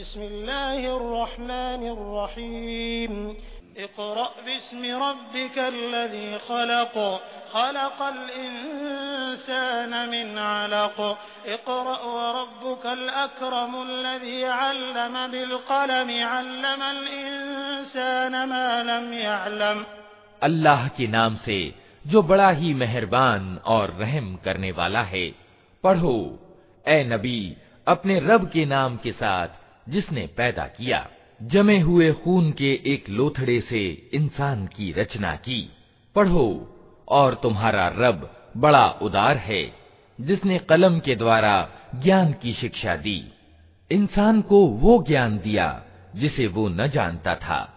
बिस्मिल्लाहिर्रहमानिर्रहीम इक़रा बिस्मि रब्बिकल्लज़ी खलक़ खलक़ल इंसान मिन अलक़ इक़रा व रब्बुकल अकरमुल्लज़ी अल्लम बिल क़लम अल्लमल इंसान मा लम यअलम अल्लाह के नाम से जो बड़ा ही मेहरबान और रहम करने वाला है पढ़ो ए नबी अपने रब के नाम के साथ जिसने पैदा किया। जमे हुए खून के एक लोथड़े से इंसान की रचना की। पढ़ो, और तुम्हारा रब बड़ा उदार है, जिसने कलम के द्वारा ज्ञान की शिक्षा दी। इंसान को वो ज्ञान दिया, जिसे वो न जानता था।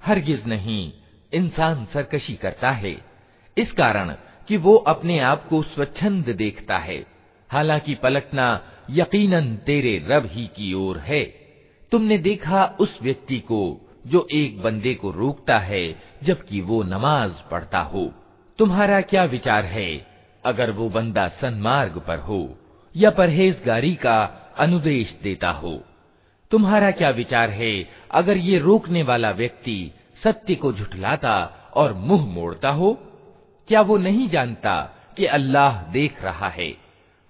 हरगिज नहीं इंसान सरकशी करता है इस कारण कि वो अपने आप को स्वच्छंद देखता है हालांकि पलटना यकीनन तेरे रब ही की ओर है तुमने देखा उस व्यक्ति को जो एक बंदे को रोकता है, जबकि वो नमाज़ पढ़ता हो। तुम्हारा क्या विचार है? अगर वो बंदा सन्मार्ग पर हो, या परहेजगारी का अनुदेश देता हो। तुम्हारा क्या विचार है? अगर ये रोकने वाला व्यक्ति सत्य को झुठलाता और मुँह मोड़ता हो, क्या वो नहीं जानता कि अल्लाह देख रहा है?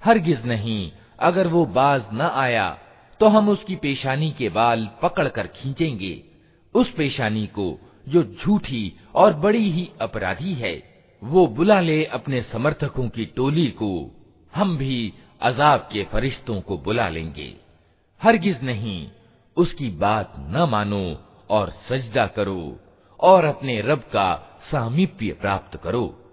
हरगिज नहीं, अगर वो बाज न आया तो हम उसकी पेशानी के बाल पकड़कर खींचेंगे। उस पेशानी को जो झूठी और बड़ी ही अपराधी है, वो बुला ले अपने समर्थकों की टोली को। हम भी अजाब के फरिश्तों को बुला लेंगे। हरगिज नहीं, उसकी बात न मानो और सजदा करो और अपने रब का सामीप्य प्राप्त करो।